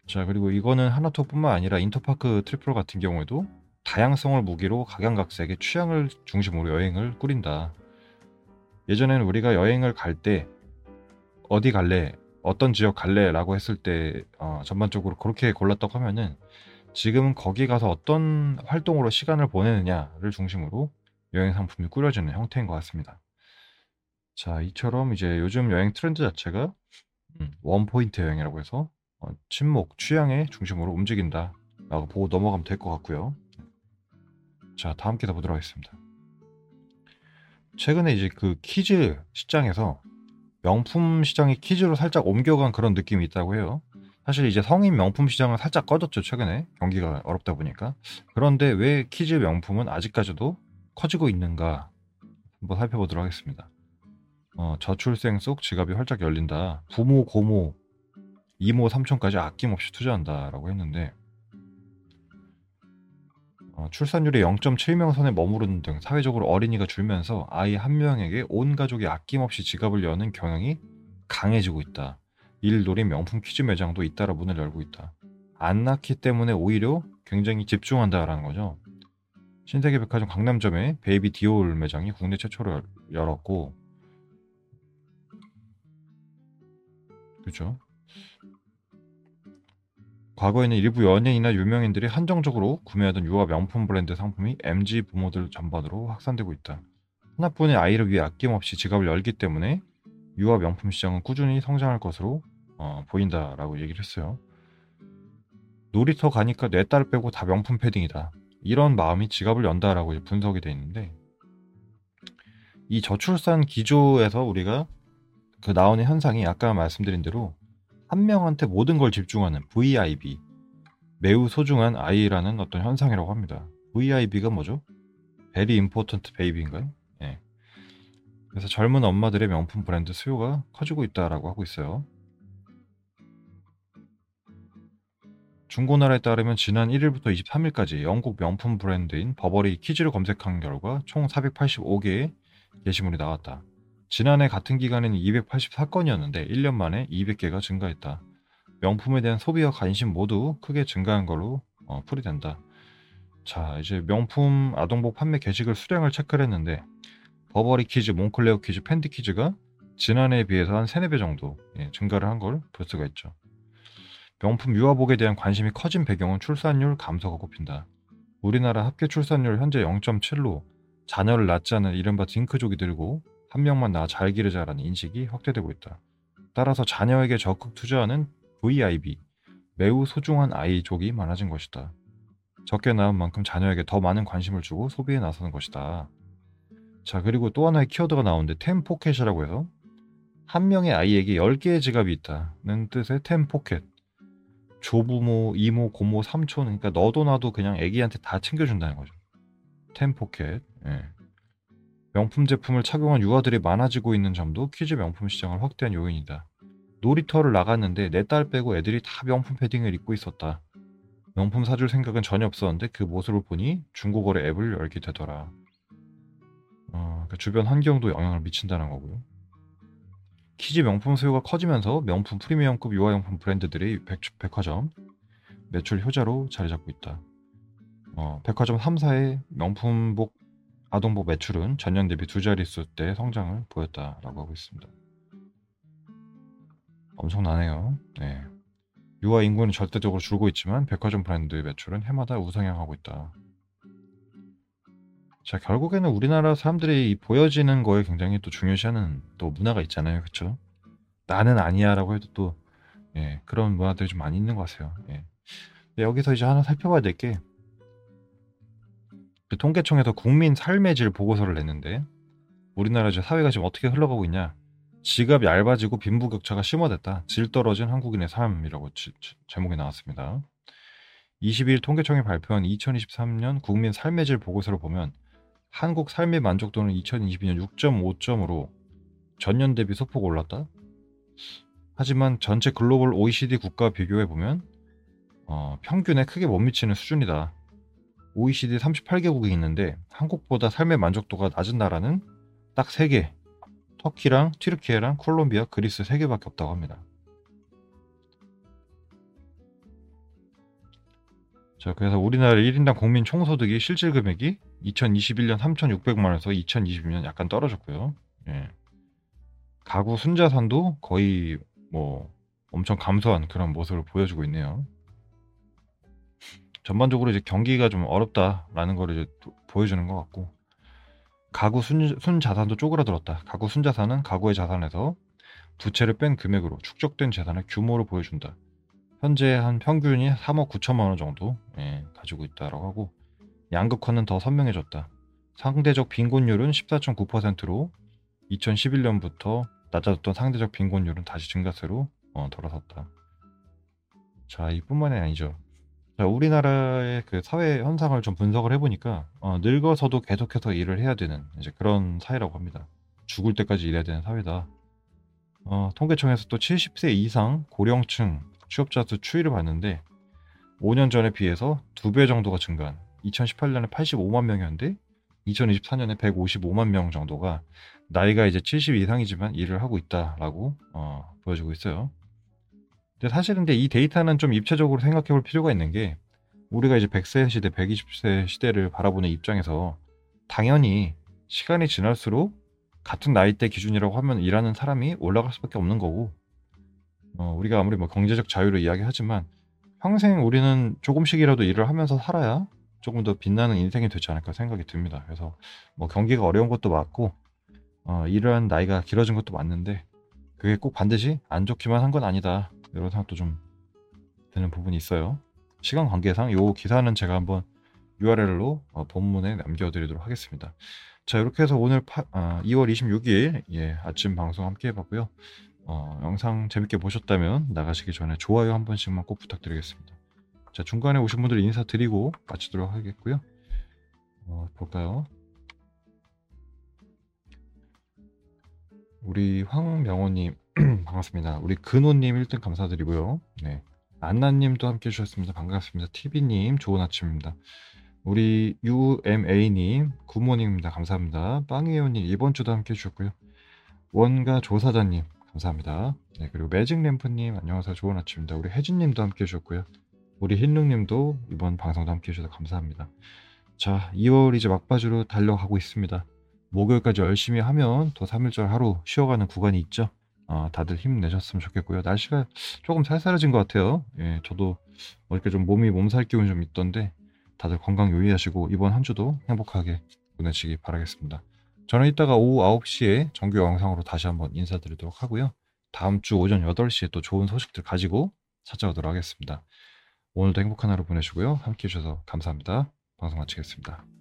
자 그리고 이거는 하나투어뿐만 아니라 인터파크 트리플 같은 경우에도 다양성을 무기로 각양각색의 취향을 중심으로 여행을 꾸린다. 예전에는 우리가 여행을 갈 때 어디 갈래, 어떤 지역 갈래라고 했을 때 어, 전반적으로 그렇게 골랐다고 하면은 지금은 거기 가서 어떤 활동으로 시간을 보내느냐를 중심으로 여행 상품이 꾸려지는 형태인 것 같습니다. 자, 이처럼 이제 요즘 여행 트렌드 자체가 음, 원포인트 여행이라고 해서 어, 친목, 취향의 중심으로 움직인다 라고 보고 넘어가면 될 것 같고요. 자, 다음 기사 보도록 하겠습니다. 최근에 이제 그 키즈 시장에서 명품 시장이 키즈로 살짝 옮겨간 그런 느낌이 있다고 해요. 사실 이제 성인 명품 시장은 살짝 꺼졌죠 최근에 경기가 어렵다 보니까 그런데 왜 키즈 명품은 아직까지도 커지고 있는가 한번 살펴보도록 하겠습니다. 어, 저출생 속 지갑이 활짝 열린다. 부모 고모 이모 삼촌까지 아낌없이 투자한다라고 했는데 어, 출산율이 0.7명 선에 머무르는 등 사회적으로 어린이가 줄면서 아이 한 명에게 온 가족이 아낌없이 지갑을 여는 경향이 강해지고 있다. 일놀이 명품 퀴즈 매장도 잇따라 문을 열고 있다. 안 낳기 때문에 오히려 굉장히 집중한다라는 거죠. 신세계 백화점 강남점에 베이비 디올 매장이 국내 최초로 열었고 그렇죠. 과거에는 일부 연예인이나 유명인들이 한정적으로 구매하던 유아 명품 브랜드 상품이 MZ 부모들 전반으로 확산되고 있다. 하나뿐인 아이를 위해 아낌없이 지갑을 열기 때문에 유아 명품 시장은 꾸준히 성장할 것으로 어, 보인다라고 얘기를 했어요. 놀이터 가니까 내 딸 빼고 다 명품 패딩이다. 이런 마음이 지갑을 연다라고 분석이 되어 있는데 이 저출산 기조에서 우리가 그 나오는 현상이 아까 말씀드린 대로 한 명한테 모든 걸 집중하는 VIB 매우 소중한 아이라는 어떤 현상이라고 합니다. VIB가 뭐죠? Very Important Baby인가요? 예. 그래서 젊은 엄마들의 명품 브랜드 수요가 커지고 있다라고 하고 있어요. 중고나라에 따르면 지난 1일부터 23일까지 영국 명품 브랜드인 버버리 키즈를 검색한 결과 총 485개의 게시물이 나왔다. 지난해 같은 기간에는 284건이었는데 1년 만에 200개가 증가했다. 명품에 대한 소비와 관심 모두 크게 증가한 걸로 어, 풀이된다. 자, 이제 명품 아동복 판매 게시글 수량을 체크를 했는데 버버리 키즈, 몽클레어 키즈, 펜디 키즈가 지난해에 비해서 한 3, 4배 정도 예, 증가를 한 걸 볼 수가 있죠. 명품 유아복에 대한 관심이 커진 배경은 출산율 감소가 꼽힌다. 우리나라 합계 출산율 현재 0.7로 자녀를 낳지 않은 이른바 딩크족이 들고 한 명만 낳아 잘 기르자라는 인식이 확대되고 있다. 따라서 자녀에게 적극 투자하는 VIB, 매우 소중한 아이족이 많아진 것이다. 적게 낳은 만큼 자녀에게 더 많은 관심을 주고 소비에 나서는 것이다. 자, 그리고 또 하나의 키워드가 나오는데 템포켓이라고 해서 한 명의 아이에게 10개의 지갑이 있다는 뜻의 템포켓. 조부모, 이모, 고모, 삼촌, 그러니까 너도 나도 그냥 애기한테 다 챙겨준다는 거죠. 템포켓. 예. 명품 제품을 착용한 유아들이 많아지고 있는 점도 퀴즈 명품 시장을 확대한 요인이다. 놀이터를 나갔는데 내 딸 빼고 애들이 다 명품 패딩을 입고 있었다. 명품 사줄 생각은 전혀 없었는데 그 모습을 보니 중고거래 앱을 열게 되더라. 어, 그 주변 환경도 영향을 미친다는 거고요. kids 명품 수요가 커지면서 명품 프리미엄급 유아용품 브랜드들이 백, 백화점 매출 효자로 자리 잡고 있다. 어, 백화점 3사의 명품복 아동복 매출은 전년 대비 두 자릿수 대 성장을 보였다라고 하고 있습니다. 엄청나네요. 네. 유아 인구는 절대적으로 줄고 있지만 백화점 브랜드의 매출은 해마다 우상향하고 있다. 자 결국에는 우리나라 사람들이 보여지는 거에 굉장히 또 중요시하는 또 문화가 있잖아요, 그렇죠? 나는 아니야라고 해도 또 예, 그런 문화들이 좀 많이 있는 것 같아요. 예. 여기서 이제 하나 살펴봐야 될 게 그 통계청에서 국민 삶의 질 보고서를 냈는데 우리나라 사회가 지금 어떻게 흘러가고 있냐? 지갑 얇아지고 빈부격차가 심화됐다. 질 떨어진 한국인의 삶이라고 지, 지, 제목이 나왔습니다. 22일 통계청이 발표한 2023년 국민 삶의 질 보고서를 보면 한국 삶의 만족도는 2022년 6.5점으로 전년 대비 소폭 올랐다. 하지만 전체 글로벌 OECD 국가 비교해 보면 어, 평균에 크게 못 미치는 수준이다. OECD 38개국이 있는데 한국보다 삶의 만족도가 낮은 나라는 딱 3개. 터키랑 튀르키예랑 콜롬비아, 그리스 3개밖에 없다고 합니다. 자, 그래서 우리나라 1인당 국민 총소득이 실질 금액이 2021년 3,600만 원에서 2022년 약간 떨어졌고요. 예. 가구 순자산도 거의 뭐 엄청 감소한 그런 모습을 보여주고 있네요. 전반적으로 이제 경기가 좀 어렵다라는 걸 이제 보여주는 것 같고 가구 순, 순 자산도 쪼그라들었다. 가구 순 자산은 가구의 자산에서 부채를 뺀 금액으로 축적된 재산의 규모를 보여준다. 현재 한 평균이 3억 9천만 원 정도 예, 가지고 있다라고 하고 양극화는 더 선명해졌다. 상대적 빈곤율은 14.9%로 2011년부터 낮아졌던 상대적 빈곤율은 다시 증가세로 어, 돌아섰다. 자, 이뿐만이 아니죠. 자, 우리나라의 그 사회 현상을 좀 분석을 해보니까 어, 늙어서도 계속해서 일을 해야 되는 이제 그런 사회라고 합니다. 죽을 때까지 일해야 되는 사회다. 어, 통계청에서 또 70세 이상 고령층 취업자 수 추이를 봤는데 5년 전에 비해서 2배 정도가 증가한 2018년에 85만 명이었는데 2024년에 155만 명 정도가 나이가 이제 70 이상이지만 일을 하고 있다라고 어, 보여지고 있어요. 근데 사실 근데 이 데이터는 좀 입체적으로 생각해 볼 필요가 있는 게 우리가 이제 100세 시대, 120세 시대를 바라보는 입장에서 당연히 시간이 지날수록 같은 나이대 기준이라고 하면 일하는 사람이 올라갈 수밖에 없는 거고 어, 우리가 아무리 뭐 경제적 자유를 이야기하지만 평생 우리는 조금씩이라도 일을 하면서 살아야 조금 더 빛나는 인생이 되지 않을까 생각이 듭니다. 그래서 뭐 경기가 어려운 것도 맞고 어, 일하는 나이가 길어진 것도 맞는데 그게 꼭 반드시 안 좋기만 한 건 아니다. 이런 생각도 좀 드는 부분이 있어요. 시간 관계상 이 기사는 제가 한번 URL로 어, 본문에 남겨드리도록 하겠습니다. 자 이렇게 해서 오늘 파, 아, 2월 26일 예, 아침 방송 함께 해봤고요. 어, 영상 재밌게 보셨다면 나가시기 전에 좋아요 한 번씩만 꼭 부탁드리겠습니다. 자 중간에 오신 분들 인사드리고 마치도록 하겠고요. 어, 볼까요? 우리 황명호님 반갑습니다. 우리 근호님 1등 감사드리고요. 네. 안나님도 함께 해주셨습니다. 반갑습니다. TV님 좋은 아침입니다. 우리 UMA님 good morning입니다. 감사합니다. 빵이에요님 이번 주도 함께 해주셨고요. 원가 조사자님 감사합니다. 네 그리고 매직램프님 안녕하세요. 좋은 아침입니다. 우리 혜진님도 함께 해주셨고요. 우리 흰릉님도 이번 방송도 함께 해주셔서 감사합니다. 자 2월 이제 막바지로 달려가고 있습니다. 목요일까지 열심히 하면 또 3일절 하루 쉬어가는 구간이 있죠. 어, 다들 힘내셨으면 좋겠고요. 날씨가 조금 쌀쌀해진 것 같아요. 예, 저도 이렇게 좀 몸이 몸살 기운이 좀 있던데 다들 건강 유의하시고 이번 한 주도 행복하게 보내시기 바라겠습니다. 저는 이따가 오후 9시에 정규 영상으로 다시 한번 인사드리도록 하고요. 다음 주 오전 8시에 또 좋은 소식들 가지고 찾아오도록 하겠습니다. 오늘도 행복한 하루 보내시고요. 함께 해주셔서 감사합니다. 방송 마치겠습니다.